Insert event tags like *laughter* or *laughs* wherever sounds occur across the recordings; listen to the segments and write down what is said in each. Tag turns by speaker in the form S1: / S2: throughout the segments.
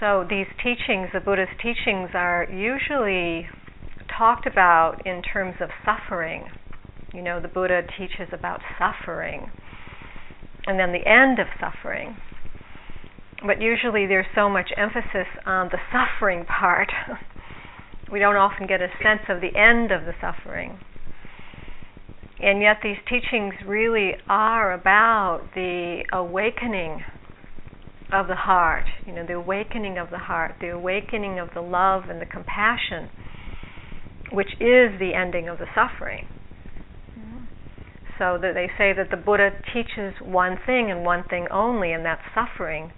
S1: So these teachings, the Buddha's teachings, are usually talked about in terms of suffering. You know, the Buddha teaches about suffering and then the end of suffering. But usually there's so much emphasis on the suffering part. *laughs* we don't often get a sense of the end of the suffering. And yet these teachings really are about the awakening of the heart, you know, the awakening of the heart, the awakening of the love and the compassion, which is the ending of the suffering. Mm-hmm. So that they say that the Buddha teaches one thing and one thing only, and that's suffering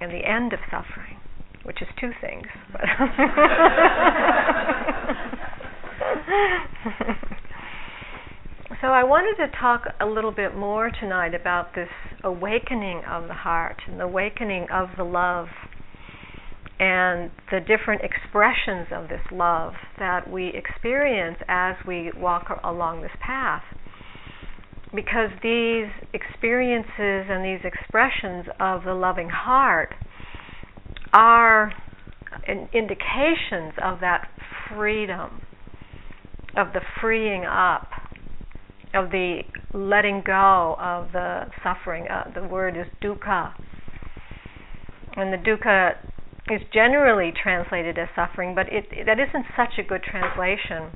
S1: and the end of suffering, which is two things. *laughs* *laughs* So I wanted to talk a little bit more tonight about this awakening of the heart and the awakening of the love and the different expressions of this love that we experience as we walk along this path. Because these experiences and these expressions of the loving heart are indications of that freedom, of the freeing up of the letting go of the suffering. Uh, the word is dukkha. And the dukkha is generally translated as suffering, but it, that isn't such a good translation.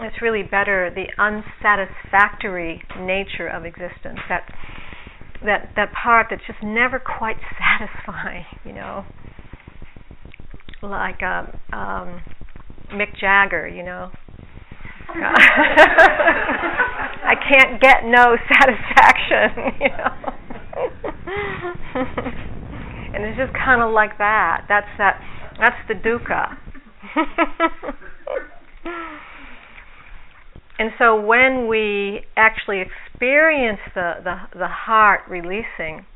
S1: It's really better the unsatisfactory nature of existence. That that that part that's just never quite *laughs* satisfying. You know, like uh, um, Mick Jagger. You know, *laughs* I can't get no satisfaction, *laughs* you know. *laughs* and it's just kind of like that. That's that. That's the dukkha. and so when we actually experience the, the, the heart releasing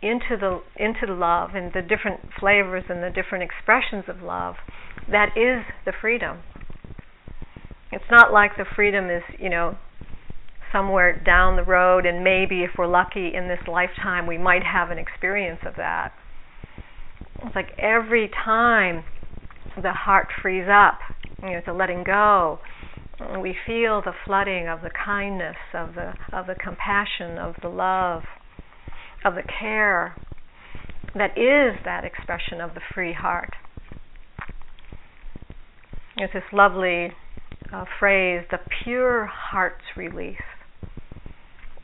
S1: into the into love and the different flavors and the different expressions of love, that is the freedom. It's not like the freedom is, you know, somewhere down the road, and maybe if we're lucky in this lifetime, we might have an experience of that. It's like every time the heart frees up, you know, the letting go, we feel the flooding of the kindness, of the of the compassion, of the love, of the care that is that expression of the free heart. It's this lovely uh, phrase, the pure heart's release.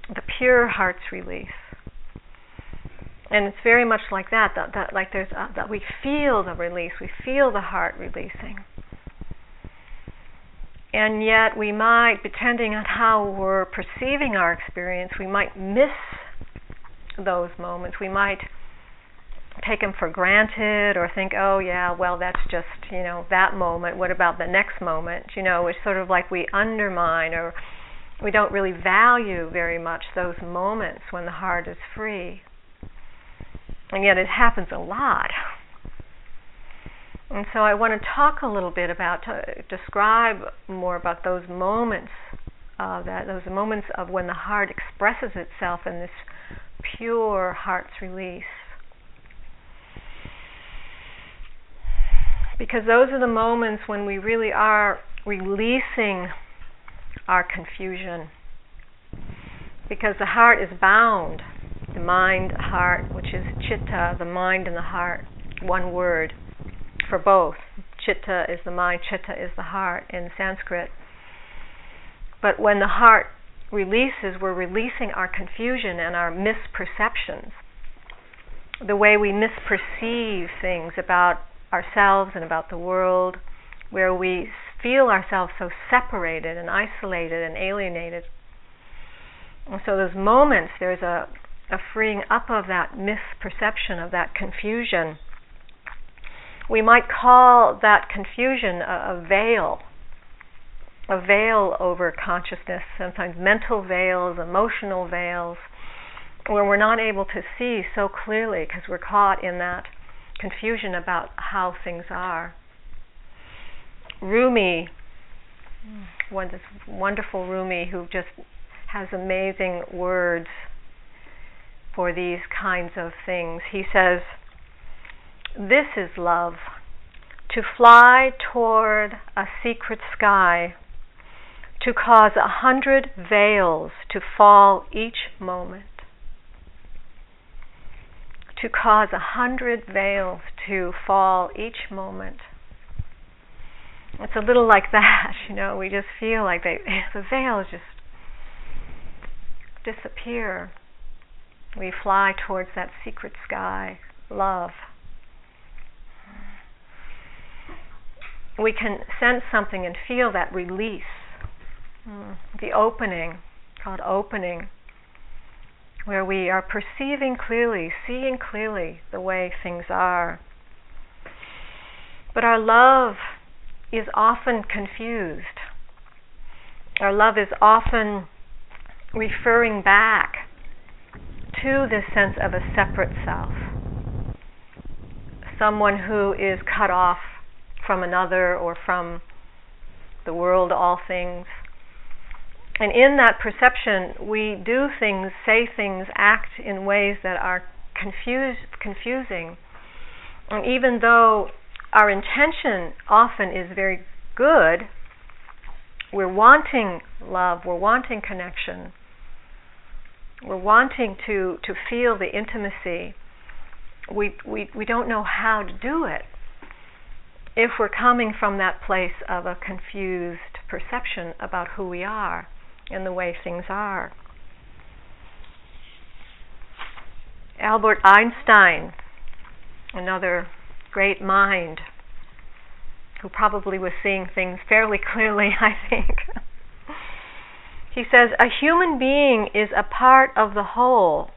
S1: The pure heart's release. And it's very much like that, that, that like there's a, that we feel the release, we feel the heart releasing. And yet we might, depending on how we're perceiving our experience, we might miss those moments. We might take them for granted or think, oh yeah, well that's just you know that moment. What about the next moment? You know, it's sort of like we undermine or we don't really value very much those moments when the heart is free. And yet it happens a lot. And so I want to talk a little bit about, to describe more about those moments, uh, that those moments of when the heart expresses itself in this pure heart's release. Because those are the moments when we really are releasing our confusion. Because the heart is bound, the mind, heart, which is chitta, the mind and the heart, one word for both. Chitta is the mind, chitta is the heart in Sanskrit. But when the heart releases, we're releasing our confusion and our misperceptions. The way we misperceive things about ourselves and about the world, where we feel ourselves so separated and isolated and alienated. And so those moments, there's a, a freeing up of that misperception, of that confusion. We might call that confusion a, a veil, a veil over consciousness, sometimes mental veils, emotional veils, where we're not able to see so clearly because we're caught in that confusion about how things are. Rumi, one this wonderful Rumi who just has amazing words. for these kinds of things. He says, This is love to fly toward a secret sky, to cause a hundred veils to fall each moment, to cause a hundred veils to fall each moment. It's a little like that, *laughs* you know, we just feel like they, *laughs* the veils just disappear. We fly towards that secret sky, love. We can sense something and feel that release, hmm. the opening, called opening, where we are perceiving clearly, seeing clearly the way things are. But our love is often confused. Our love is often referring back to this sense of a separate self, someone who is cut off from another or from the world, all things. And in that perception, we do things, say things, act in ways that are confused, confusing. And even though our intention often is very good, we're wanting love, we're wanting connection, we're wanting to, to feel the intimacy, we, we, we don't know how to do it if we're coming from that place of a confused perception about who we are and the way things are. Albert Einstein, another great mind, who probably was seeing things fairly *laughs* clearly, I think. *laughs* he says, A human being is a part of the whole,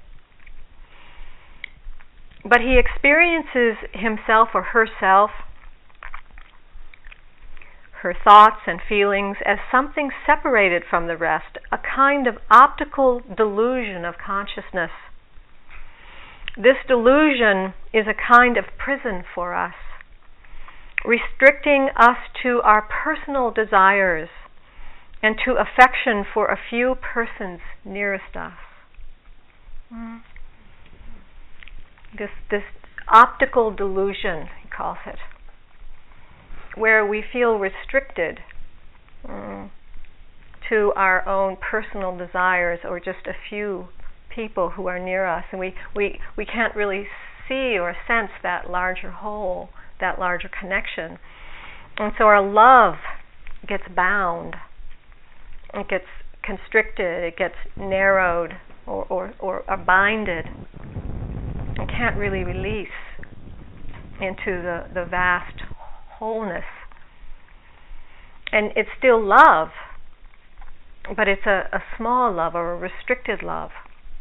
S1: but he experiences himself or herself, her thoughts and feelings, as something separated from the rest, a kind of optical delusion of consciousness. This delusion is a kind of prison for us restricting us to our personal desires and to affection for a few persons nearest us. Mm. This, this optical delusion, he calls it, where we feel restricted mm, to our own personal desires or just a few people who are near us, and we, we, we can't really see or sense that larger whole that larger connection. And so our love gets bound, it gets constricted, it gets narrowed or, or, or, or binded. It can't really release into the, the vast wholeness. And it's still love, but it's a, a small love or a restricted love.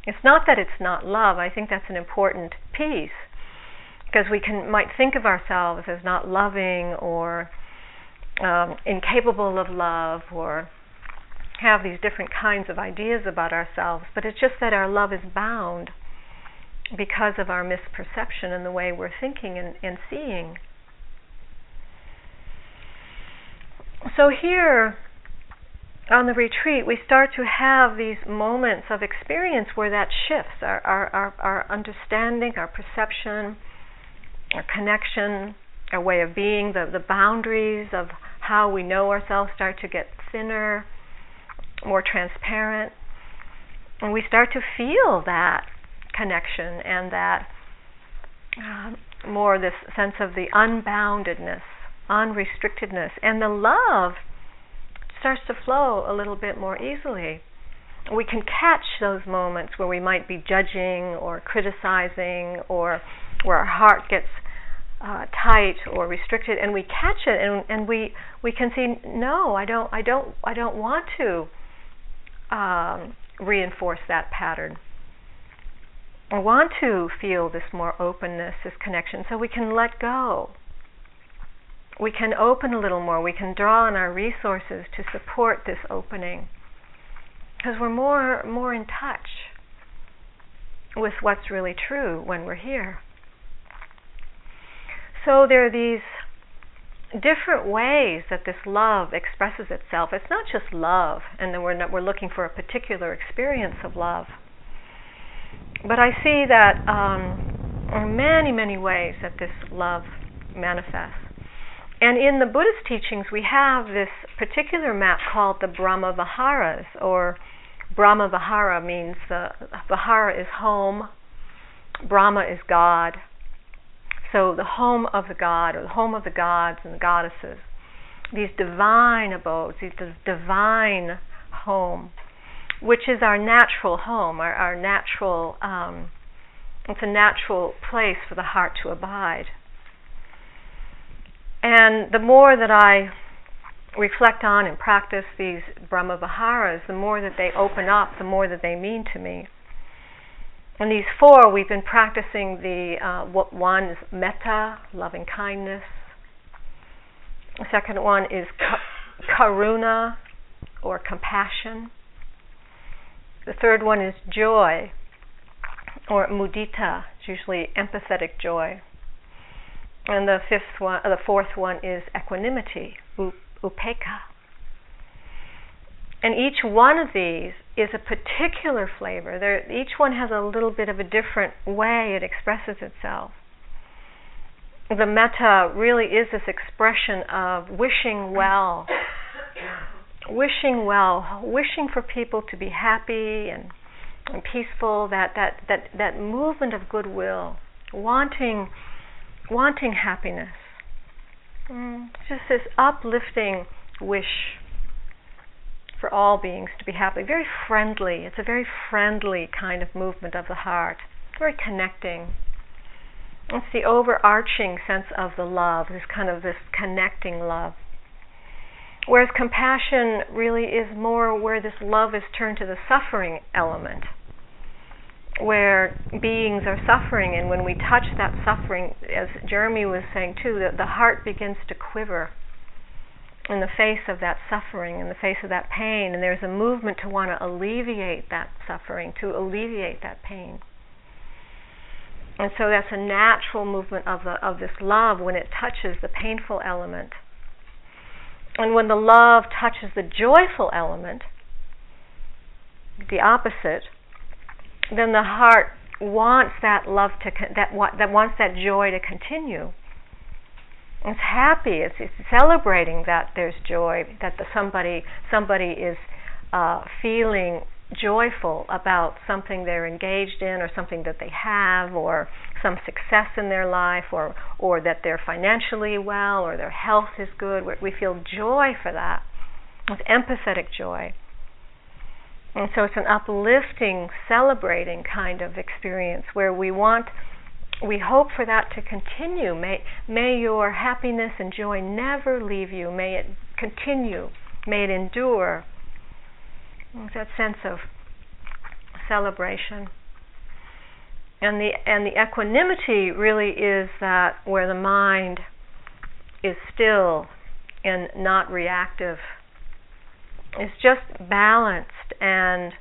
S1: It's not that it's not love, I think that's an important piece because we can might think of ourselves as not loving or um, incapable of love or have these different kinds of ideas about ourselves, but it's just that our love is bound because of our misperception and the way we're thinking and, and seeing. So here on the retreat, we start to have these moments of experience where that shifts our, our, our, our understanding, our perception, our connection, our way of being, the, the boundaries of how we know ourselves start to get thinner, more transparent. And we start to feel that connection and that uh, more this sense of the unboundedness, unrestrictedness, and the love starts to flow a little bit more easily. We can catch those moments where we might be judging or criticizing or where our heart gets uh, tight or restricted, and we catch it, and and we we can see no, I don't, I don't, I don't want to um, reinforce that pattern. I want to feel this more openness, this connection, so we can let go. We can open a little more. We can draw on our resources to support this opening because we're more more in touch with what's really true when we're here. So there are these different ways that this love expresses itself. It's not just love, and then we're not, we're looking for a particular experience of love. but I see that um, in many, many ways that this love manifests. And in the Buddhist teachings, we have this particular map called the Brahma Viharas, or Brahma Vihara means the Vihara is home, Brahma is God. So the home of the God, or the home of the gods and the goddesses, these divine abodes, these divine home, which is our natural home, our, our natural, um, it's a natural place for the heart to abide. And the more that I reflect on and practice these Brahma Viharas, the more that they open up, the more that they mean to me. And these four, we've been practicing the uh, one is metta, loving kindness. The second one is karuna, or compassion. The third one is joy, or mudita, it's usually empathetic joy. And the fifth one, the fourth one is equanimity, upekkha. And each one of these is a particular flavor. Each one has a little bit of a different way it expresses itself. The metta really is this expression of wishing well, wishing well, wishing for people to be happy and, and peaceful. That that that that movement of goodwill, wanting wanting happiness. Mm, just this uplifting wish for all beings to be happy. Very friendly. It's a very friendly kind of movement of the heart. Very connecting. It's the overarching sense of the love, this kind of this connecting love. Whereas compassion really is more where this love is turned to the suffering element, where beings are suffering, and when we touch that suffering, as Jeremy was saying too, that the heart begins to quiver in the face of that suffering, in the face of that pain, and there's a movement to want to alleviate that suffering, to alleviate that pain. And so that's a natural movement of the of this love when it touches the painful element. And when the love touches the joyful element, the opposite, then the heart wants that love to that wa- that wants that joy to continue. It's happy. It's, it's celebrating that there's joy, that the somebody somebody is uh, feeling joyful about something they're engaged in, or something that they have, or some success in their life, or or that they're financially well, or their health is good. We feel joy for that. It's empathetic joy. And so it's an uplifting, celebrating kind of experience where we want we hope for that to continue. May, may your happiness and joy never leave you. May it continue. May it endure. It's that sense of celebration. And the and the equanimity really is that where the mind is still and not reactive. It's just balanced and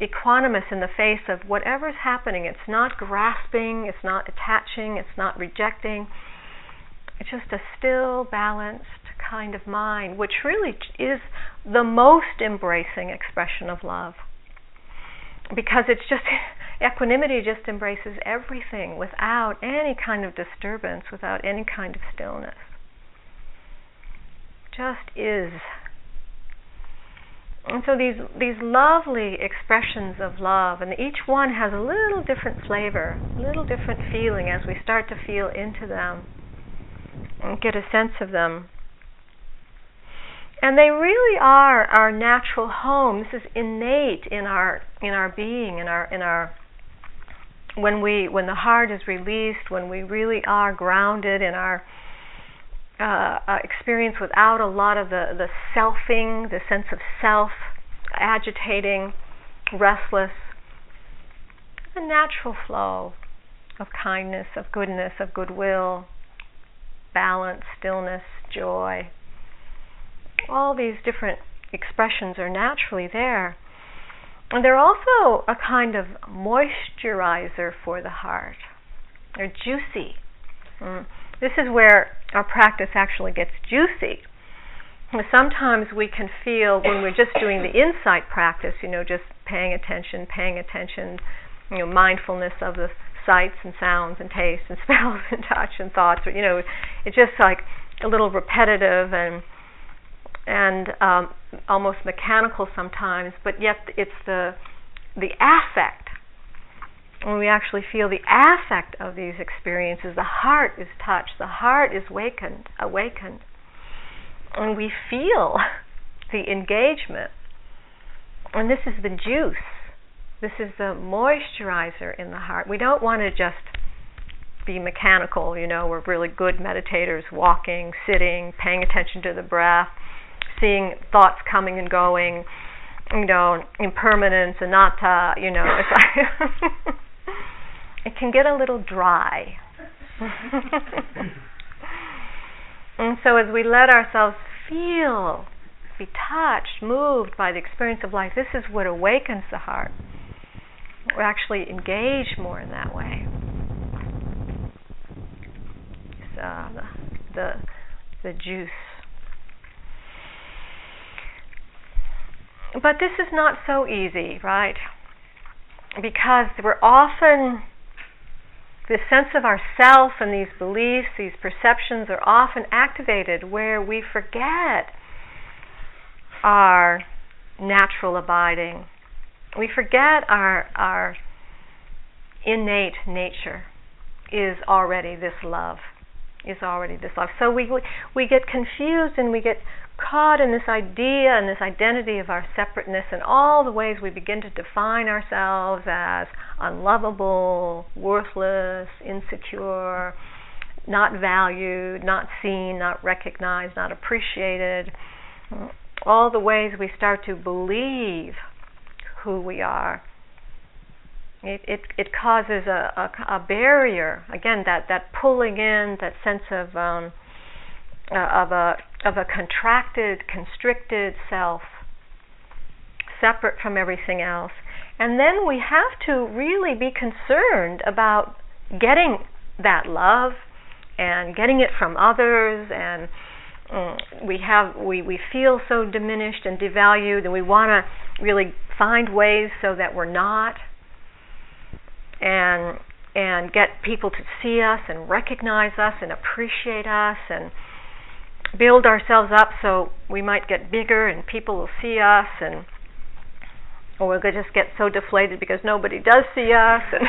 S1: equanimous in the face of whatever's happening. It's not grasping, it's not attaching, it's not rejecting. It's just a still, balanced kind of mind, which really is the most embracing expression of love. Because it's just, *laughs* equanimity just embraces everything without any kind of disturbance, without any kind of stillness. Just is and so these these lovely expressions of love, and each one has a little different flavor, a little different feeling as we start to feel into them and get a sense of them. And they really are our natural home. This is innate in our in our being, in our in our when we when the heart is released, when we really are grounded in our uh, uh, experience without a lot of the, the selfing, the sense of self, agitating, restless, a natural flow of kindness, of goodness, of goodwill, balance, stillness, joy. All these different expressions are naturally there. And they're also a kind of moisturizer for the heart. They're juicy. Mm. This is where our practice actually gets juicy. Sometimes we can feel when we're just doing the insight practice, you know, just paying attention, paying attention, you know, mindfulness of the sights and sounds and tastes and *laughs* smells and touch and thoughts. You know, it's just like a little repetitive and and um, almost mechanical sometimes, but yet it's the the affect. When we actually feel the affect of these experiences, the heart is touched, the heart is wakened, awakened, and we feel *laughs* the engagement. And this is the juice. This is the moisturizer in the heart. We don't want to just be mechanical, you know, we're really good meditators, walking, sitting, paying attention to the breath, seeing thoughts coming and going, you know, impermanence, anatta, you know, it's like *laughs* it can get a little dry. *laughs* and so as we let ourselves feel, be touched, moved by the experience of life, this is what awakens the heart. We actually engage more in that way. Uh, the, the the juice. But this is not so easy, right? Because we're often this sense of ourself and these beliefs, these perceptions are often activated where we forget our natural abiding. We forget our our innate nature is already this love is already this love. So we we get confused and we get caught in this idea and this identity of our separateness and all the ways we begin to define ourselves as unlovable, worthless, insecure, not valued, not seen, not recognized, not appreciated. All the ways we start to believe who we are it, it, it causes a, a, a barrier. Again, that, that pulling in, that sense of um, uh, of a of a contracted, constricted self, separate from everything else. And then we have to really be concerned about getting that love and getting it from others. And um, we have we, we feel so diminished and devalued and we want to really find ways so that we're not. And and get people to see us and recognize us and appreciate us. And build ourselves up so we might get bigger and people will see us and or we'll just get so deflated because nobody does see us. And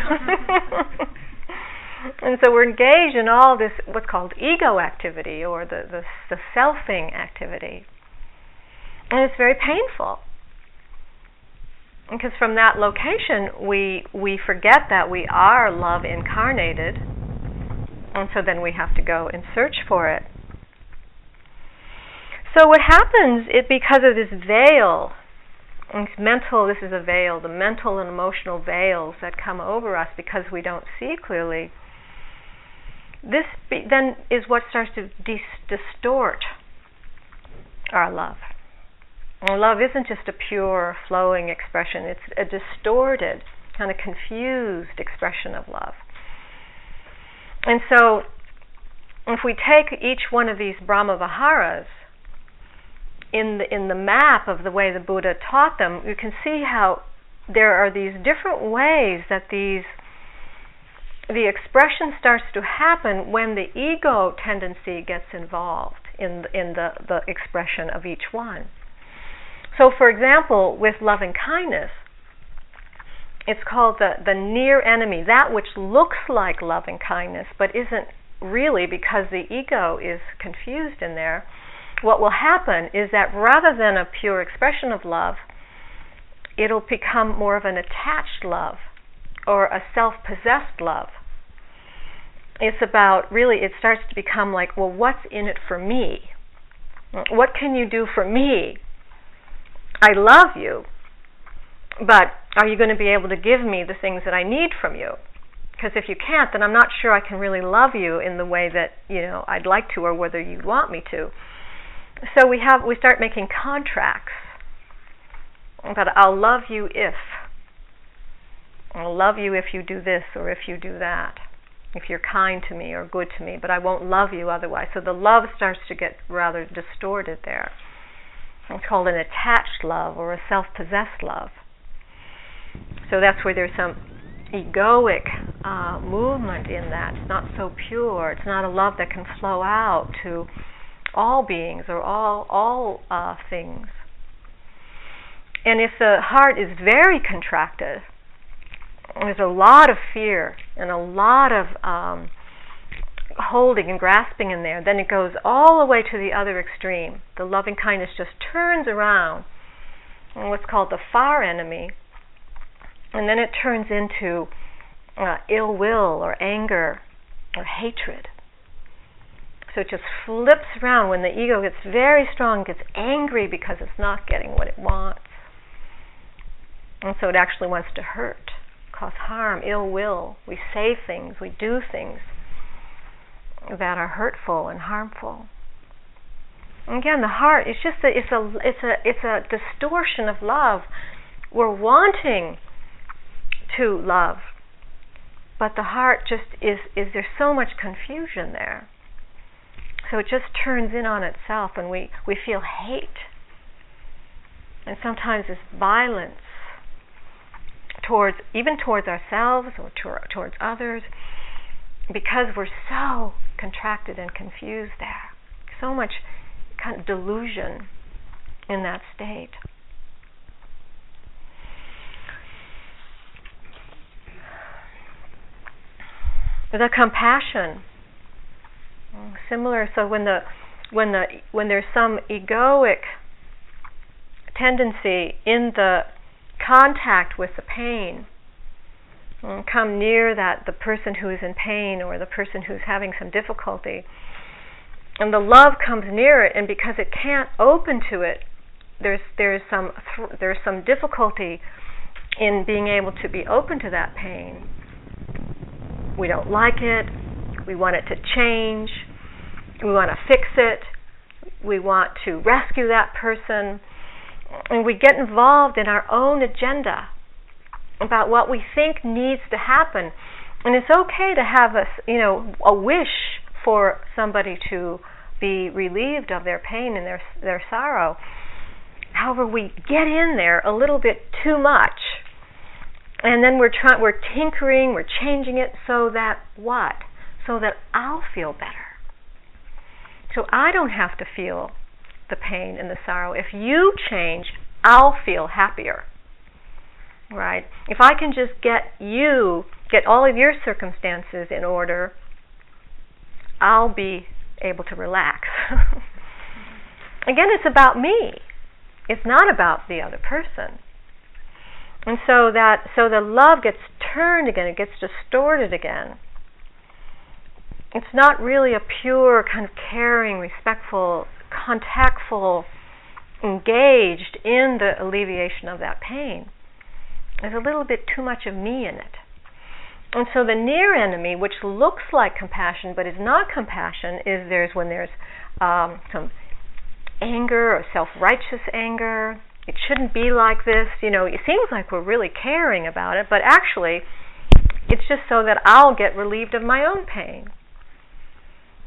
S1: *laughs* and so we're engaged in all this what's called ego activity or the the, the selfing activity. And it's very painful. Because from that location we we forget that we are love incarnated. And so then we have to go and search for it so what happens is because of this veil it's mental this is a veil the mental and emotional veils that come over us because we don't see clearly this be, then is what starts to dis- distort our love love isn't just a pure, flowing expression, it's a distorted, kind of confused expression of love. And so, if we take each one of these Brahma Viharas in the, in the map of the way the Buddha taught them, you can see how there are these different ways that these the expression starts to happen when the ego tendency gets involved in in the, the expression of each one. So, for example, with loving kindness, it's called the, the near enemy, that which looks like loving kindness but isn't really because the ego is confused in there. What will happen is that rather than a pure expression of love, it'll become more of an attached love or a self possessed love. It's about really, it starts to become like, well, what's in it for me? What can you do for me? I love you, but are you going to be able to give me the things that I need from you? Because if you can't, then I'm not sure I can really love you in the way that you know I'd like to, or whether you'd want me to. So we have we start making contracts. But I'll love you if. I'll love you if you do this or if you do that. If you're kind to me or good to me, but I won't love you otherwise. So the love starts to get rather distorted there. It's called an attached love or a self possessed love. So that's where there's some egoic uh, movement in that. It's not so pure. It's not a love that can flow out to all beings or all all uh, things. And if the heart is very contracted, there's a lot of fear and a lot of um, holding and grasping in there. Then it goes all the way to the other extreme. The loving kindness just turns around, what's called the far enemy, and then it turns into uh, ill will or anger or hatred. So it just flips around when the ego gets very strong, gets angry because it's not getting what it wants. And so it actually wants to hurt, cause harm, ill will. We say things, we do things that are hurtful and harmful. again, the heart it's just a, it's a it's a it's a distortion of love. We're wanting to love, but the heart just is is there's so much confusion there. So it just turns in on itself, and we we feel hate, and sometimes this violence towards even towards ourselves or to, towards others because we're so contracted and confused there. So much kind of delusion in that state. The compassion, similar. So when the when the when there's some egoic tendency in the contact with the pain, mm, come near that the person who is in pain or the person who's having some difficulty, and the love comes near it, and because it can't open to it, there's there's some th- there's some difficulty in being able to be open to that pain. We don't like it. We want it to change. We want to fix it. We want to rescue that person. And we get involved in our own agenda about what we think needs to happen. And it's okay to have a, you know, a wish for somebody to be relieved of their pain and their their sorrow. However, we get in there a little bit too much, and then we're trying, we're tinkering, we're changing it so that what? So that I'll feel better. So I don't have to feel the pain and the sorrow. If you change, I'll feel happier right? If I can just get you, get all of your circumstances in order, I'll be able to relax. *laughs* Again, it's about me. It's not about the other person. And so that so the love gets turned again, it gets distorted again. It's not really a pure kind of caring, respectful, contactful, engaged in the alleviation of that pain. There's a little bit too much of me in it. And so the near enemy, which looks like compassion but is not compassion, is there's when there's um, some anger or self-righteous anger. It shouldn't be like this. You know, it seems like we're really caring about it, but actually, it's just so that I'll get relieved of my own pain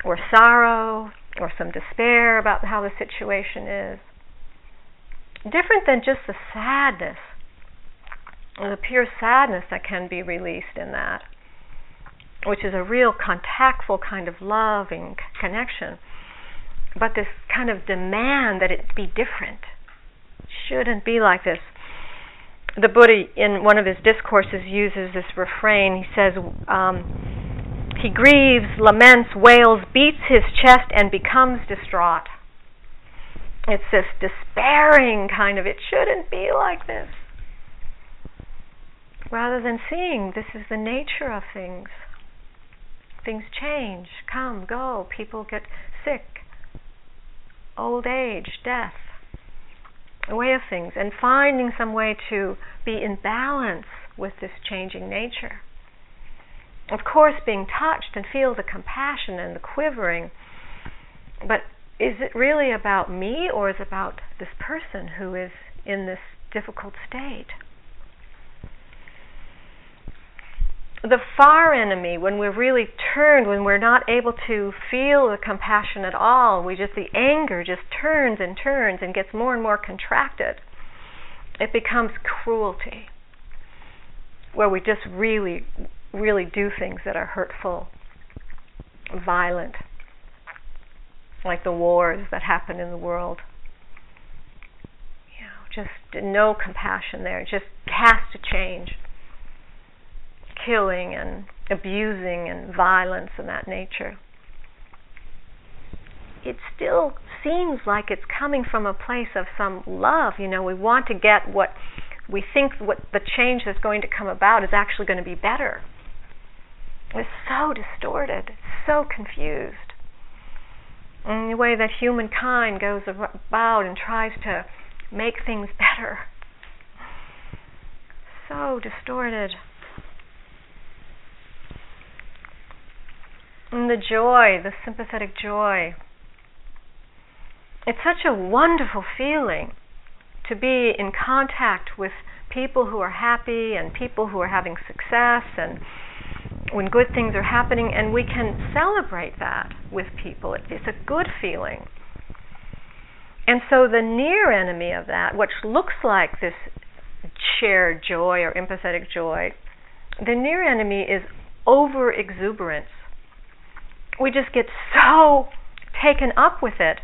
S1: or sorrow or some despair about how the situation is. Different than just the sadness the pure sadness that can be released in that, which is a real contactful kind of loving connection. But this kind of demand that it be different shouldn't be like this. The Buddha, in one of his discourses, uses this refrain. He says, um, He grieves, laments, wails, beats his chest, and becomes distraught. It's this despairing kind of, it shouldn't be like this rather than seeing this is the nature of things. Things change, come, go, people get sick, old age, death, a way of things, and finding some way to be in balance with this changing nature. Of course, being touched and feel the compassion and the quivering, but is it really about me or is it about this person who is in this difficult state? the far enemy, when we're really turned, when we're not able to feel the compassion at all, we just the anger just turns and turns and gets more and more contracted. It becomes cruelty. where we just really, really do things that are hurtful, violent, like the wars that happen in the world. You know, just no compassion there, just has to change. Killing and abusing and violence and that nature. It still seems like it's coming from a place of some love. You know, we want to get what we think what the change that's going to come about is actually going to be better. It's so distorted, so confused. In the way that humankind goes about and tries to make things better. So distorted. And the joy, the sympathetic joy. It's such a wonderful feeling to be in contact with people who are happy and people who are having success and when good things are happening and we can celebrate that with people. It's a good feeling. And so the near enemy of that, which looks like this shared joy or empathetic joy, the near enemy is over exuberance. We just get so taken up with it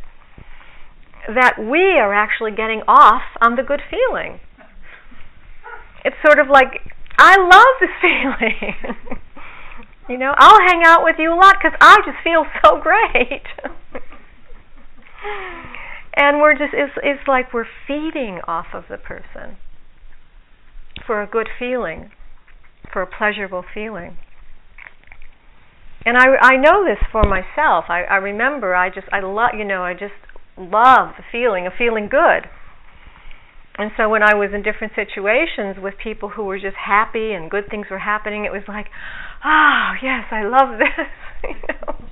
S1: that we are actually getting off on the good feeling. It's sort of like, I love this *laughs* feeling. You know, I'll hang out with you a lot because I just feel *laughs* so great. and we're just, it's, it's like we're feeding off of the person for a good feeling, for a pleasurable feeling. And I, I know this for myself. I, I remember I just I love you know I just love the feeling of feeling good. And so when I was in different situations with people who were just happy and good things were happening, it was like, oh, yes, I love *laughs* this. you know?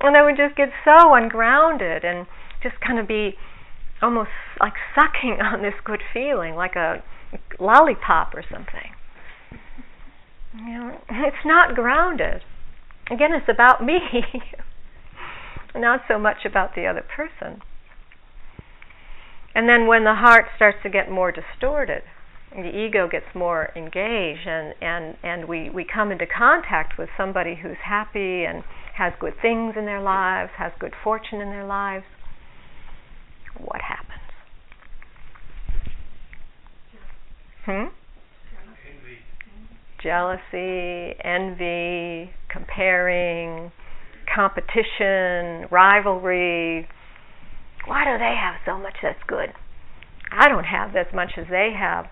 S1: and I would just get so ungrounded and just kind of be almost like sucking *laughs* on this good feeling, like a lollipop or something. You know, it's not grounded. Again, it's about me. *laughs* not so much about the other person. And then when the heart starts to get more distorted, the ego gets more engaged and, and, and we, we come into contact with somebody who's happy and has good things in their lives, has good fortune in their lives, what happens? Hmm? Jealousy, envy, comparing, competition, rivalry. Why do they have so much that's good? I don't have as much as they have.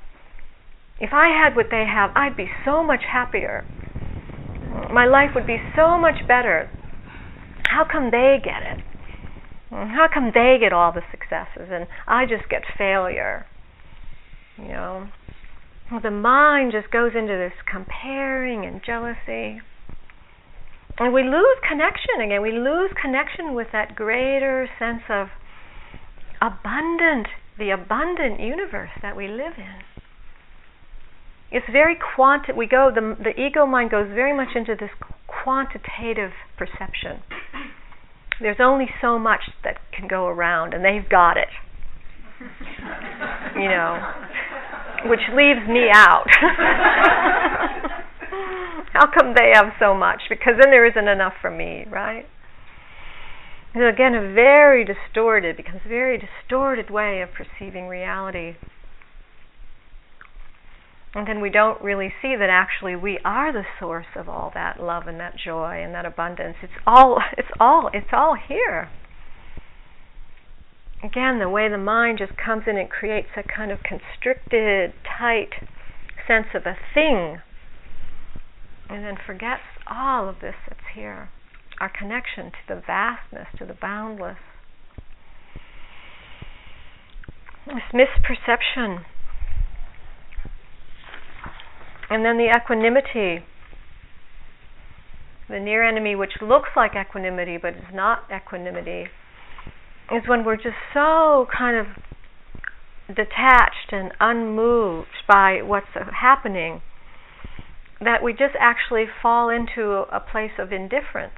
S1: If I had what they have, I'd be so much happier. My life would be so much better. How come they get it? How come they get all the successes and I just get failure? You know, the mind just goes into this comparing and jealousy. And we lose connection again. We lose connection with that greater sense of abundant, the abundant universe that we live in. It's very quanti. We go the the ego mind goes very much into this quantitative perception. There's only so much that can go around, and they've got it. you know, which leaves me out. *laughs* How come they have so much? Because then there isn't enough for me, right? So again, a very distorted, becomes a very distorted way of perceiving reality. And then we don't really see that actually we are the source of all that love and that joy and that abundance. It's all it's all it's all here. Again, the way the mind just comes in and creates a kind of constricted, tight sense of a thing and then forgets all of this that's here our connection to the vastness, to the boundless. This misperception. And then the equanimity, the near enemy, which looks like equanimity but is not equanimity, is when we're just so kind of detached and unmoved by what's happening that we just actually fall into a place of indifference.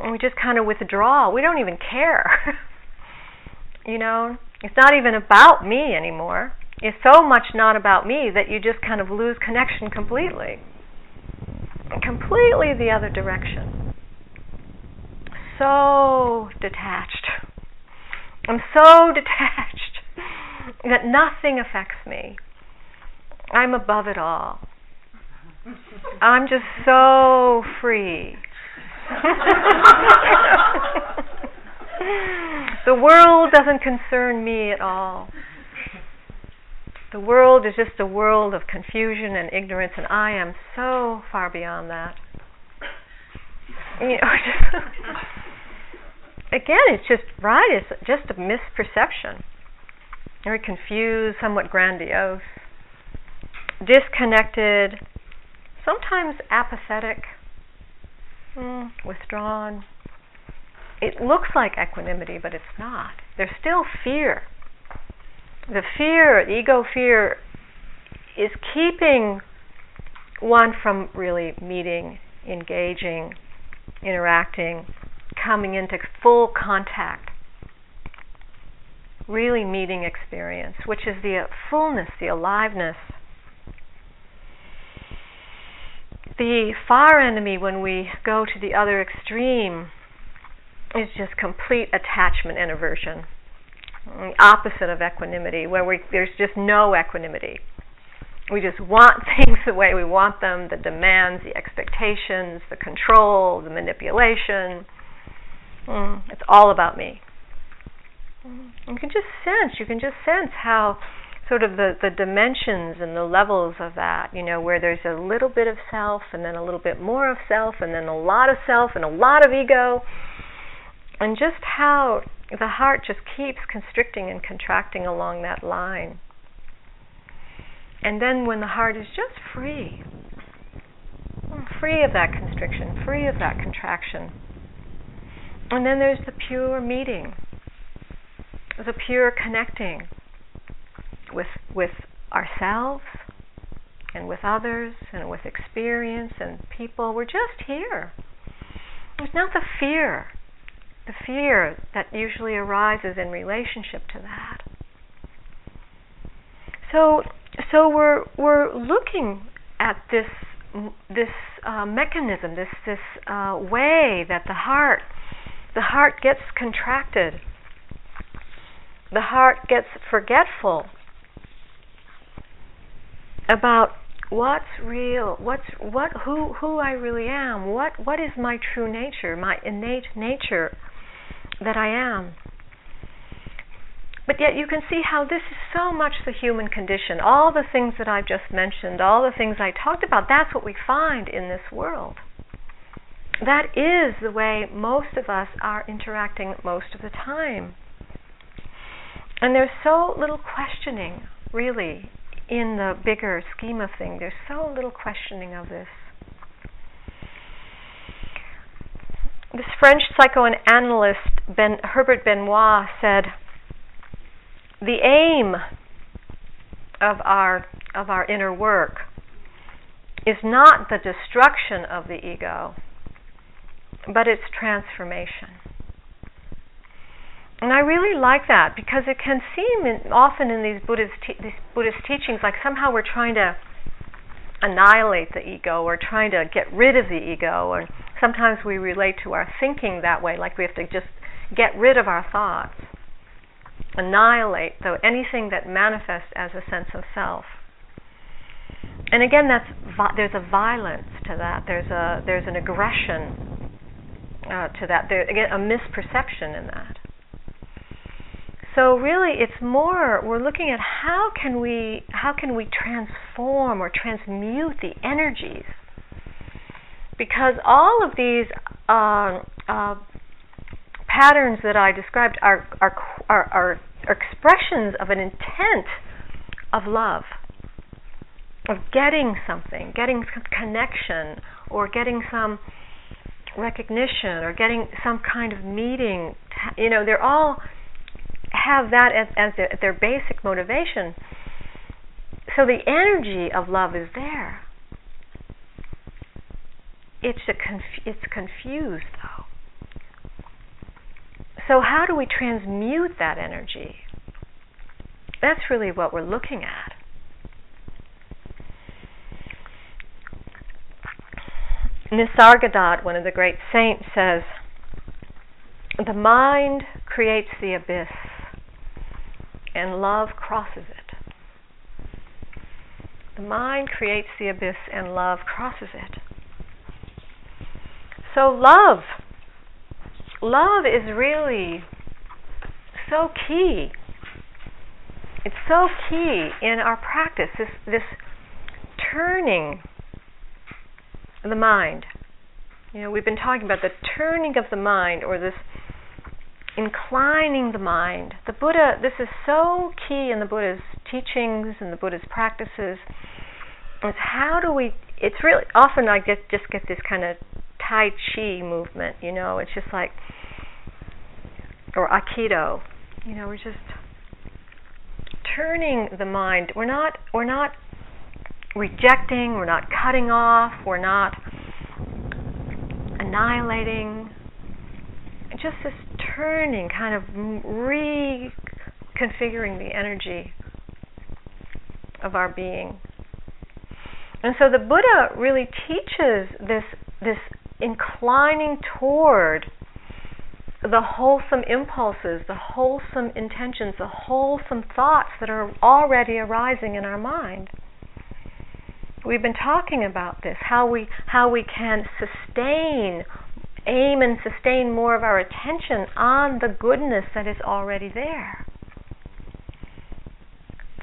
S1: And we just kind of withdraw. We don't even care. *laughs* you know, it's not even about me anymore. It's so much not about me that you just kind of lose connection completely. Completely the other direction. So detached. I'm so *laughs* detached that nothing affects me. I'm above it all. I'm just so free. The world doesn't concern me at all. The world is just a world of confusion and ignorance, and I am so far beyond that. You know, *laughs* again, it's just right. It's just a misperception. Very confused, somewhat grandiose, disconnected, sometimes apathetic, mm, withdrawn. It looks like equanimity, but it's not. There's still fear the fear, the ego fear, is keeping one from really meeting, engaging, interacting, coming into full contact, really meeting experience, which is the fullness, the aliveness. The far enemy, when we go to the other extreme, is just complete attachment and aversion the opposite of equanimity, where we, there's just no equanimity. We just want *laughs* things the way we want them, the demands, the expectations, the control, the manipulation. Mm, it's all about me. Mm, you can just sense, you can just sense how sort of the, the dimensions and the levels of that, you know, where there's a little bit of self and then a little bit more of self and then a lot of self and a lot of ego. And just how the heart just keeps constricting and contracting along that line. And then when the heart is just free, free of that constriction, free of that contraction, and then there's the pure meeting, the pure connecting with with ourselves and with others and with experience and people. We're just here. There's not the fear the fear that usually arises in relationship to that. So, so we're we're looking at this this uh, mechanism, this this uh, way that the heart the heart gets contracted, the heart gets forgetful about what's real, what's what who who I really am, what what is my true nature, my innate nature that I am. But yet you can see how this is so much the human condition. All the things that I've just mentioned, all the things I talked about, that's what we find in this world. That is the way most of us are interacting most of the time. And there's so little questioning, really, in the bigger scheme of things. There's so little questioning of this. this French psychoanalyst ben, Hubert Benoit said, "The aim of our of our inner work is not the destruction of the ego, but its transformation." And I really like that because it can seem in, often in these Buddhist te- these Buddhist teachings like somehow we're trying to annihilate the ego or trying to get rid of the ego or sometimes we relate to our thinking that way like we have to just get rid of our thoughts annihilate though anything that manifests as a sense of self. And again that's there's a violence to that. There's a there's an aggression uh, to that. There again a misperception in that so really it's more we're looking at how can we how can we transform or transmute the energies because all of these uh, uh, patterns that I described are, are, are, are expressions of an intent of love, of getting something, getting some connection, or getting some recognition, or getting some kind of meeting. You know, they're all have that as, as their, their basic motivation. So the energy of love is there. It's a conf- it's confused though. So how do we transmute that energy? That's really what we're looking at. Nisargadatta, one of the great saints, says, The mind creates the abyss, and love crosses it. The mind creates the abyss, and love crosses it. So, love. Love is really so key. It's so key in our practice, this, this turning of the mind. You know, we've been talking about the turning of the mind or this inclining the mind. The Buddha, this is so key in the Buddha's teachings and the Buddha's practices. Is how do we? It's really often I get just get this kind of Tai Chi movement. You know, it's just like or Aikido. You know, we're just turning the mind. We're not we're not rejecting, we're not cutting off, we're not annihilating. Just this turning, kind of reconfiguring the energy of our being. And so the Buddha really teaches this this inclining toward the wholesome impulses, the wholesome intentions, the wholesome thoughts that are already arising in our mind. We've been talking about this, how we how we can sustain aim and sustain more of our attention on the goodness that is already there.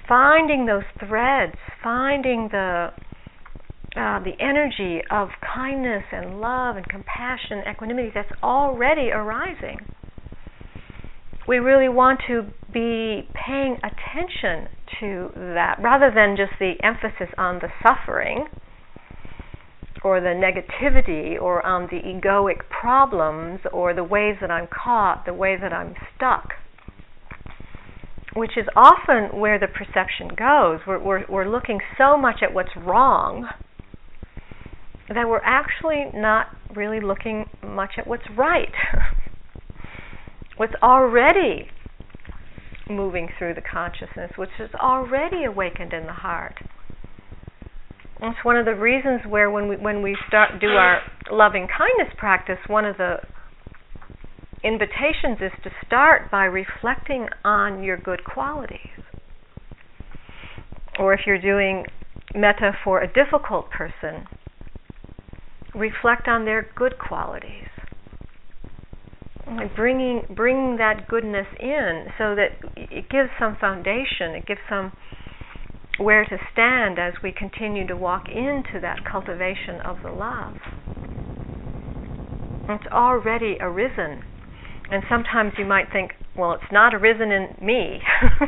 S1: Finding those threads, finding the uh, the energy of kindness and love and compassion, equanimity that's already arising. We really want to be paying attention to that rather than just the emphasis on the suffering or the negativity or on the egoic problems or the ways that I'm caught, the way that I'm stuck. Which is often where the perception goes. We're, we're, we're looking so much at what's wrong that we're actually not really looking much at what's right, *laughs* what's already moving through the consciousness, which is already awakened in the heart. It's one of the reasons where when we when we start do our loving kindness practice, one of the invitations is to start by reflecting on your good qualities. Or if you're doing metta for a difficult person, reflect on their good qualities. Bringing bringing that goodness in so that it gives some foundation, it gives some where to stand as we continue to walk into that cultivation of the love. It's already arisen. And sometimes you might think, well, it's not arisen in me. *laughs*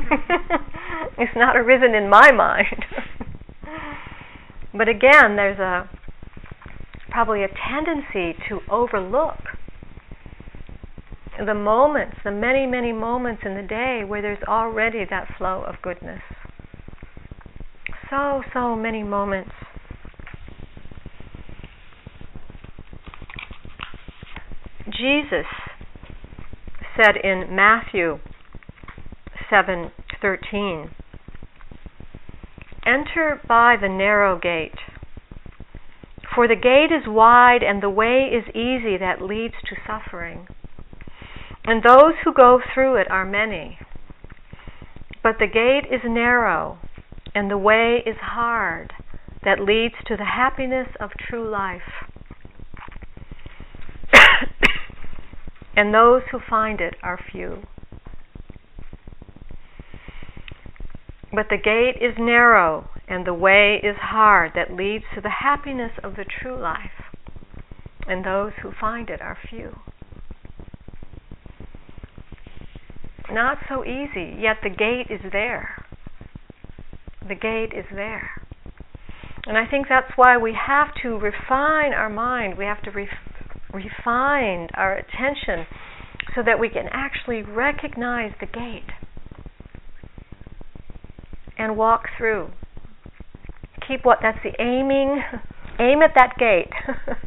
S1: it's not arisen in my mind. *laughs* but again, there's a probably a tendency to overlook the moments, the many, many moments in the day where there's already that flow of goodness. So, so many moments. Jesus said in Matthew 7:13, "Enter by the narrow gate." For the gate is wide and the way is easy that leads to suffering. And those who go through it are many. But the gate is narrow and the way is hard that leads to the happiness of true life. *coughs* and those who find it are few. But the gate is narrow and the way is hard that leads to the happiness of the true life, and those who find it are few. Not so easy, yet the gate is there. The gate is there. And I think that's why we have to refine our mind, we have to ref- refine our attention so that we can actually recognize the gate and walk through. Keep what that's the aiming aim at that gate. *laughs*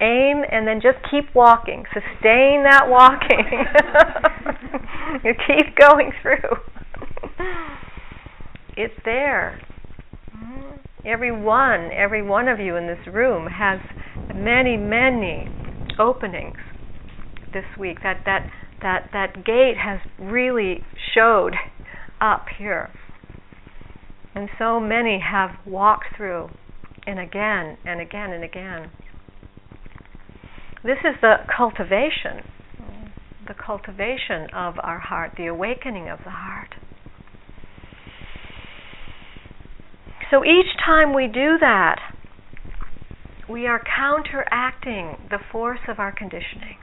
S1: Aim and then just keep walking. Sustain that walking. *laughs* You keep going through *laughs* it's there. Every one, every one of you in this room has many, many openings this week. That that that that gate has really showed up here. And so many have walked through and again and again and again. This is the cultivation, the cultivation of our heart, the awakening of the heart. So each time we do that, we are counteracting the force of our conditioning.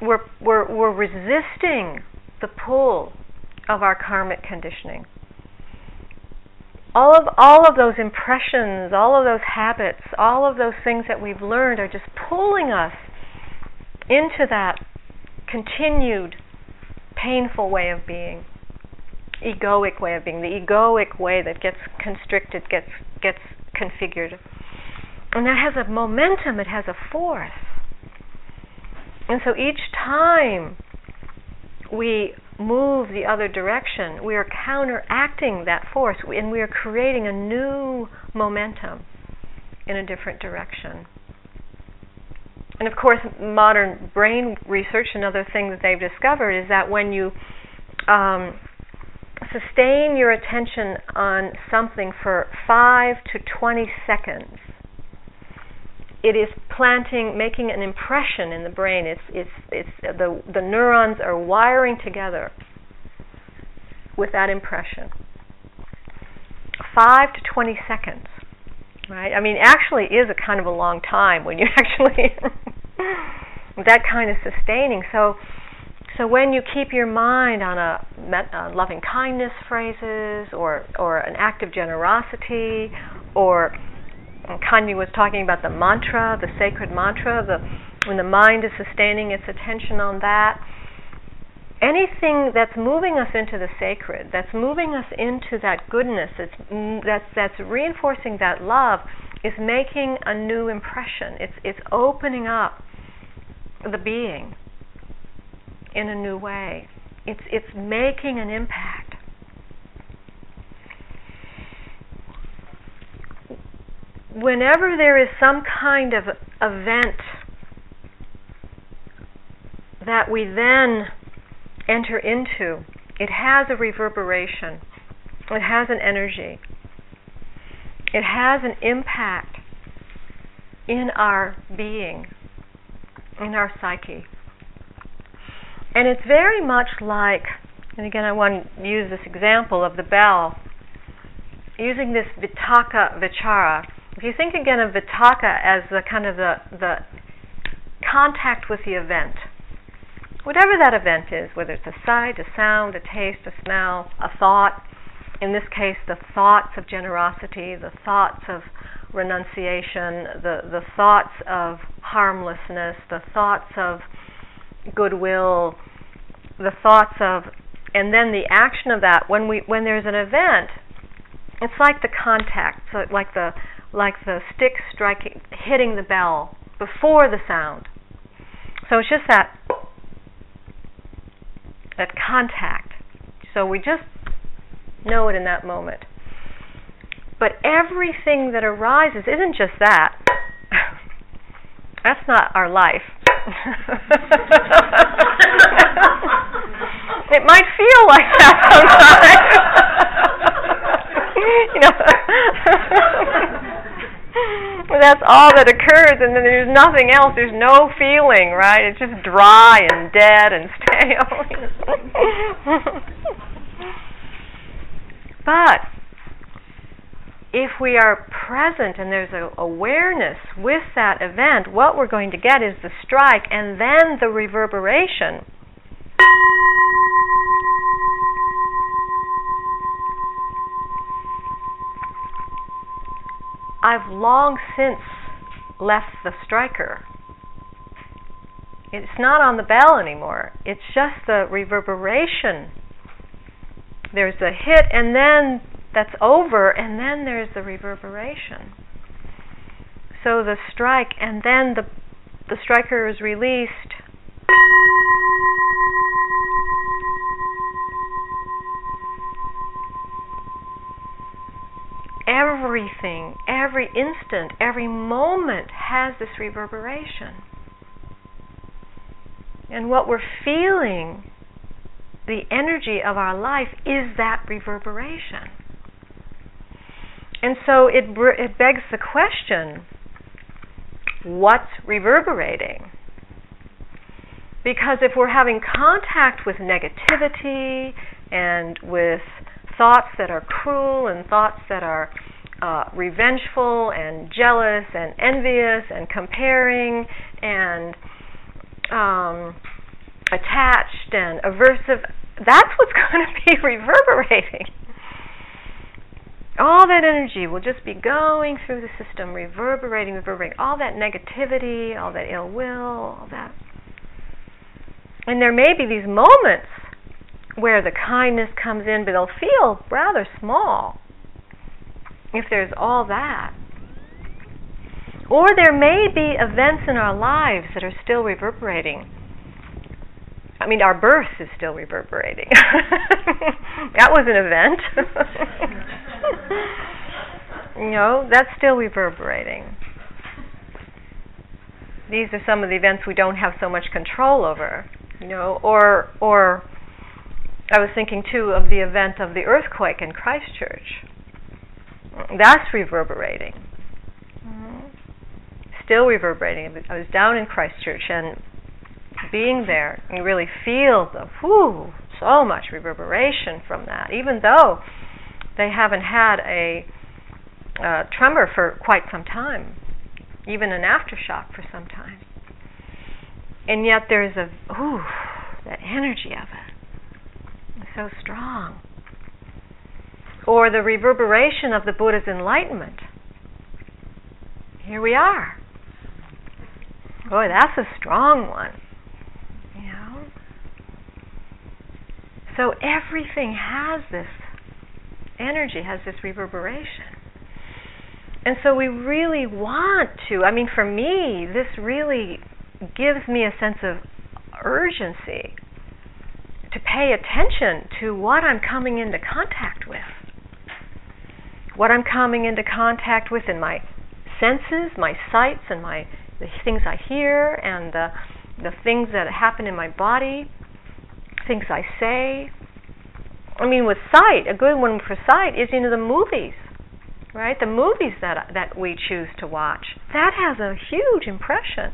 S1: We're, we're, we're resisting the pull of our karmic conditioning. All of, all of those impressions, all of those habits, all of those things that we've learned are just pulling us into that continued painful way of being, egoic way of being, the egoic way that gets constricted, gets gets configured. And that has a momentum, it has a force. And so each time we move the other direction, we are counteracting that force and we are creating a new momentum in a different direction. And of course, modern brain research and other things they've discovered is that when you um, sustain your attention on something for 5 to 20 seconds, it is planting, making an impression in the brain. It's, it's, it's the, the neurons are wiring together with that impression. Five to 20 seconds, right? I mean, actually is a kind of a long time when you *laughs* actually, that kind of sustaining. So, so when you keep your mind on a, a uh, loving kindness phrases or, or an act of generosity or Kanye was talking about the mantra, the sacred mantra, the when the mind is sustaining its attention on that. Anything that's moving us into the sacred, that's moving us into that goodness, that's mm, that's, that's reinforcing that love, is making a new impression. It's it's opening up the being in a new way. It's it's making an impact. whenever there is some kind of event that we then enter into, it has a reverberation, it has an energy, it has an impact in our being, in our psyche. And it's very much like, and again, I want to use this example of the bell, using this vitakka vichara. If you think again of vitakka as the kind of the, the contact with the event, whatever that event is, whether it's a sight, a sound, a taste, a smell, a thought, in this case, the thoughts of generosity, the thoughts of renunciation, the, the thoughts of harmlessness, the thoughts of goodwill, the thoughts of, and then the action of that. When we when there's an event, it's like the contact, so like the like the stick striking, hitting the bell before the sound. So it's just that that contact. So we just know it in that moment. But everything that arises isn't just that. That's not our life. it might feel like that sometimes. you know that's all that occurs, and then there's nothing else. There's no feeling, right? It's just dry and dead and stale. *laughs* but if we are present and there's a awareness with that event, what we're going to get is the strike and then the reverberation. I've long since left the striker. It's not on the bell anymore. It's just the reverberation. There's a hit, and then that's over, and then there's the reverberation. So the strike, and then the the striker is released. everything, every instant, every moment has this reverberation. And what we're feeling, the energy of our life, is that reverberation. And so it, it begs the question what's reverberating? Because if we're having contact with negativity and with thoughts that are cruel and thoughts that are uh, revengeful and jealous and envious and comparing and um, attached and aversive, that's what's *laughs* going to be reverberating. All that energy will just be going through the system, reverberating, reverberating. All that negativity, all that ill will, all that and there may be these moments where the kindness comes in, but they'll feel rather small if there's all that. Or there may be events in our lives that are still reverberating. I mean, our birth is still reverberating. *laughs* that was an event. *laughs* you know, that's still reverberating. These are some of the events we don't have so much control over you know, or or I was thinking too of the event of the earthquake in Christchurch. That's reverberating. Mm-hmm. Still reverberating. I was down in Christchurch and being there, you really feel the whoo, so much reverberation from that, even though they haven't had a uh, tremor for quite some time, even an aftershock for some time and yet there's a ooh, that energy of. It's so strong. Or the reverberation of the Buddha's enlightenment. Here we are. Boy, that's a strong one. You know? So everything has this energy, has this reverberation. And so we really want to, I mean, for me, this really gives me a sense of urgency to pay attention to what I'm coming into contact with. What I'm coming into contact with in my senses, my sights, and my the things I hear, and the the things that happen in my body, things I say. I mean, with sight, a good one for sight is you know the movies, right? The movies that that we choose to watch that has a huge impression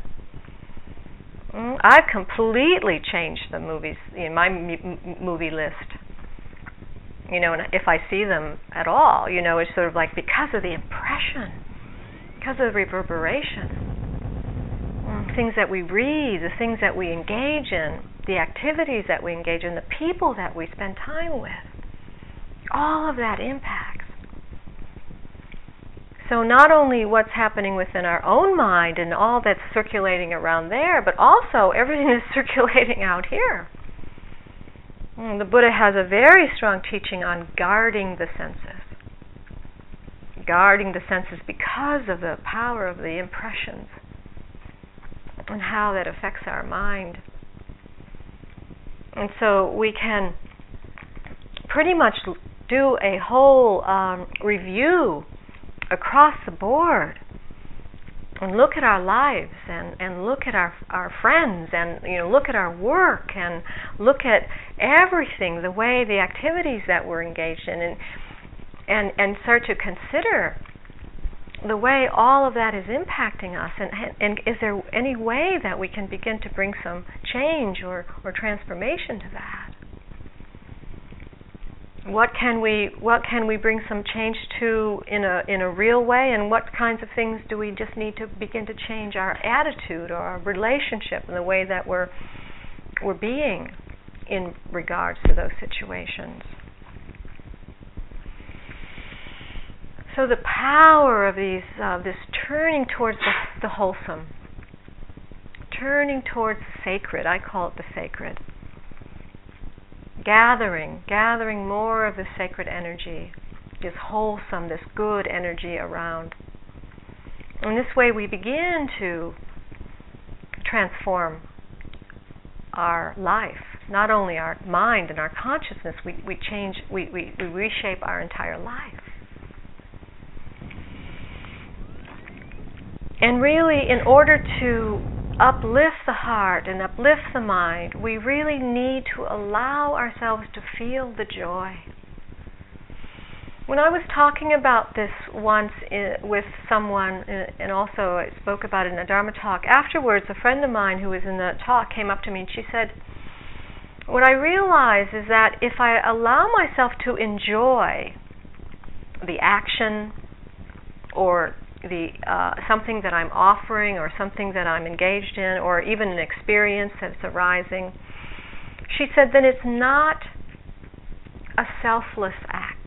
S1: Mm, I've completely changed the movies in my m- movie list. You know, and if I see them at all, you know, it's sort of like because of the impression, because of the reverberation, mm, things that we read, the things that we engage in, the activities that we engage in, the people that we spend time with, all of that impacts. So, not only what's happening within our own mind and all that's circulating around there, but also everything *laughs* that's circulating out here. Mm, the Buddha has a very strong teaching on guarding the senses. Guarding the senses because of the power of the impressions and how that affects our mind. And so we can pretty much do a whole um, review across the board and look at our lives and, and look at our our friends and you know look at our work and look at everything the way the activities that we're engaged in and and and start to consider the way all of that is impacting us and and is there any way that we can begin to bring some change or or transformation to that? What can we what can we bring some change to in a in a real way and what kinds of things do we just need to begin to change our attitude or our relationship and the way that we're we're being in regards to those situations so the power of these uh, this turning towards the, the wholesome turning towards the sacred i call it the sacred gathering, gathering more of the sacred energy, this wholesome, this good energy around. In this way, we begin to transform our life, not only our mind and our consciousness, we, we change, we, we, we reshape our entire life. And really, in order to uplift the heart and uplift the mind, we really need to allow ourselves to feel the joy. When I was talking about this once in, with someone, uh, and also I spoke about it in a Dharma talk, afterwards a friend of mine who was in the talk came up to me and she said, What I realize is that if I allow myself to enjoy the action or the uh, something that I'm offering or something that I'm engaged in or even an experience that's arising, she said, then it's not a selfless act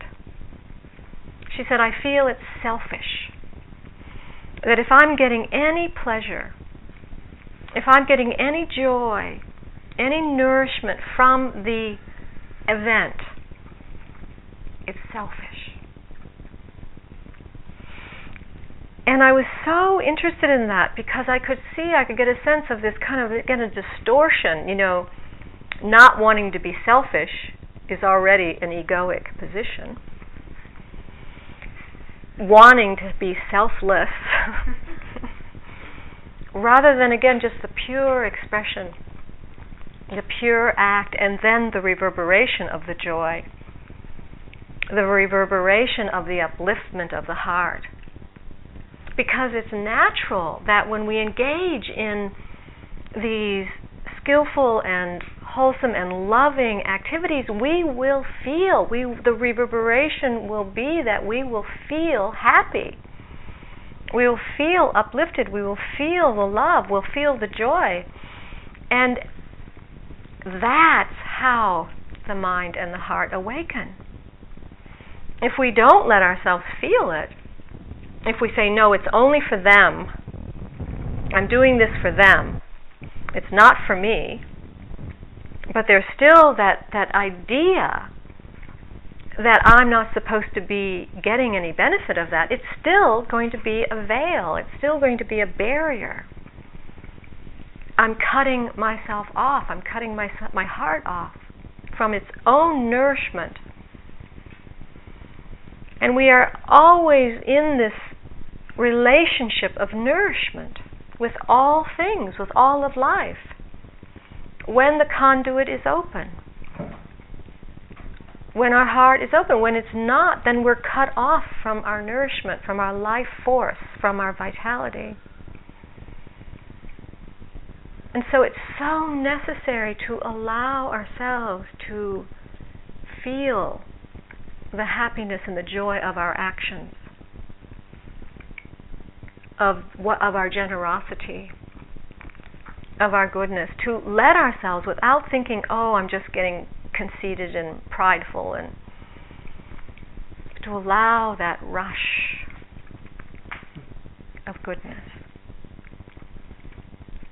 S1: she said, I feel it's selfish. That if I'm getting any pleasure, if I'm getting any joy, any nourishment from the event, it's selfish. And I was so interested in that because I could see, I could get a sense of this kind of, again, a distortion. You know, not wanting to be selfish is already an egoic position wanting to be selfless *laughs* rather than again just the pure expression the pure act and then the reverberation of the joy the reverberation of the upliftment of the heart because it's natural that when we engage in these skillful and wholesome and loving activities, we will feel, we, the reverberation will be that we will feel happy. We will feel uplifted. We will feel the love. We'll feel the joy. And that's how the mind and the heart awaken. If we don't let ourselves feel it, if we say, no, it's only for them, I'm doing this for them, it's not for me, but there's still that, that idea that I'm not supposed to be getting any benefit of that. It's still going to be a veil, it's still going to be a barrier. I'm cutting myself off, I'm cutting my, my heart off from its own nourishment. And we are always in this relationship of nourishment with all things, with all of life when the conduit is open. When our heart is open, when it's not, then we're cut off from our nourishment, from our life force, from our vitality. And so it's so necessary to allow ourselves to feel the happiness and the joy of our actions, of what of our generosity, of our goodness, to let ourselves, without thinking, oh, I'm just getting conceited and prideful, and to allow that rush of goodness.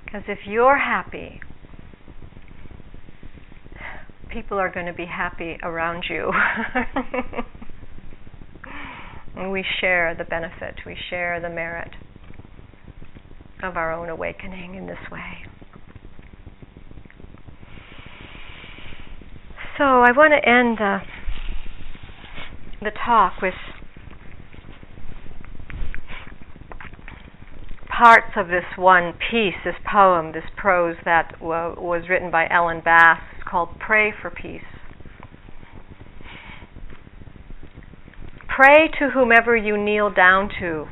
S1: Because if you're happy, people are going to be happy around you. *laughs* and we share the benefit, we share the merit of our own awakening in this way. So I want to end uh, the talk with parts of this one piece, this poem, this prose that w- was written by Ellen Bass. It's called Pray for Peace. Pray to whomever you kneel down to.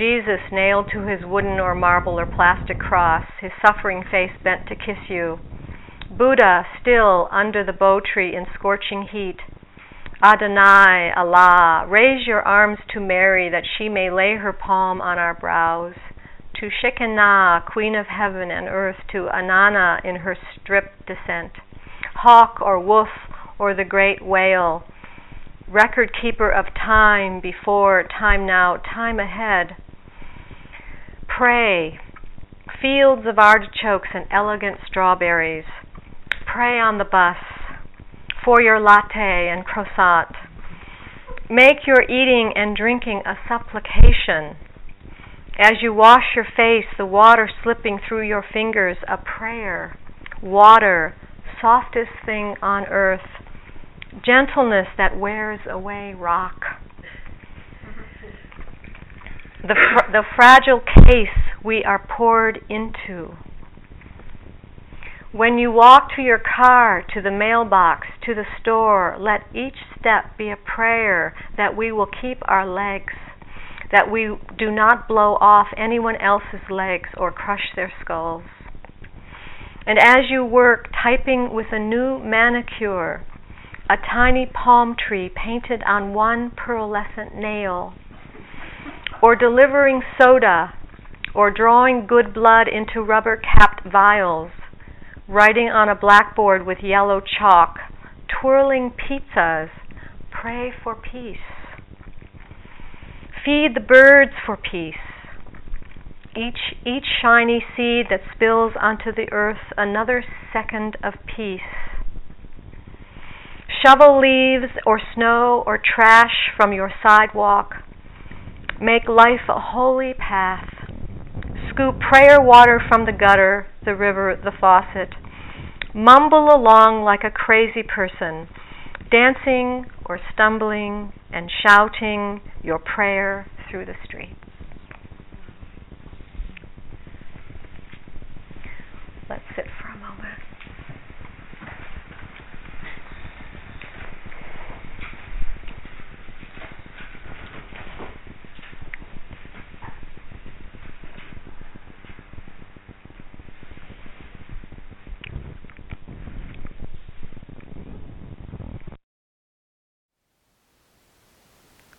S1: Jesus nailed to his wooden or marble or plastic cross, his suffering face bent to kiss you. Buddha still under the bo tree in scorching heat. Adonai, Allah, raise your arms to Mary that she may lay her palm on our brows. To Shekinah, Queen of heaven and earth, to Inanna in her stripped descent. Hawk or wolf or the great whale, record keeper of time before, time now, time ahead. Pray, fields of artichokes and elegant strawberries pray on the bus for your latte and croissant. Make your eating and drinking a supplication. As you wash your face, the water slipping through your fingers, a prayer. Water, softest thing on earth. Gentleness that wears away rock. The, fr- the fragile case we are poured into. When you walk to your car, to the mailbox, to the store, let each step be a prayer that we will keep our legs, that we do not blow off anyone else's legs or crush their skulls. And as you work typing with a new manicure, a tiny palm tree painted on one pearlescent nail, or delivering soda, or drawing good blood into rubber capped vials, writing on a blackboard with yellow chalk, twirling pizzas, pray for peace. Feed the birds for peace. Each, each shiny seed that spills onto the earth another second of peace. Shovel leaves or snow or trash from your sidewalk. Make life a holy path. Scoop prayer water from the gutter, the river, the faucet. Mumble along like a crazy person, dancing or stumbling and shouting your prayer through the streets. Let's sit for a moment.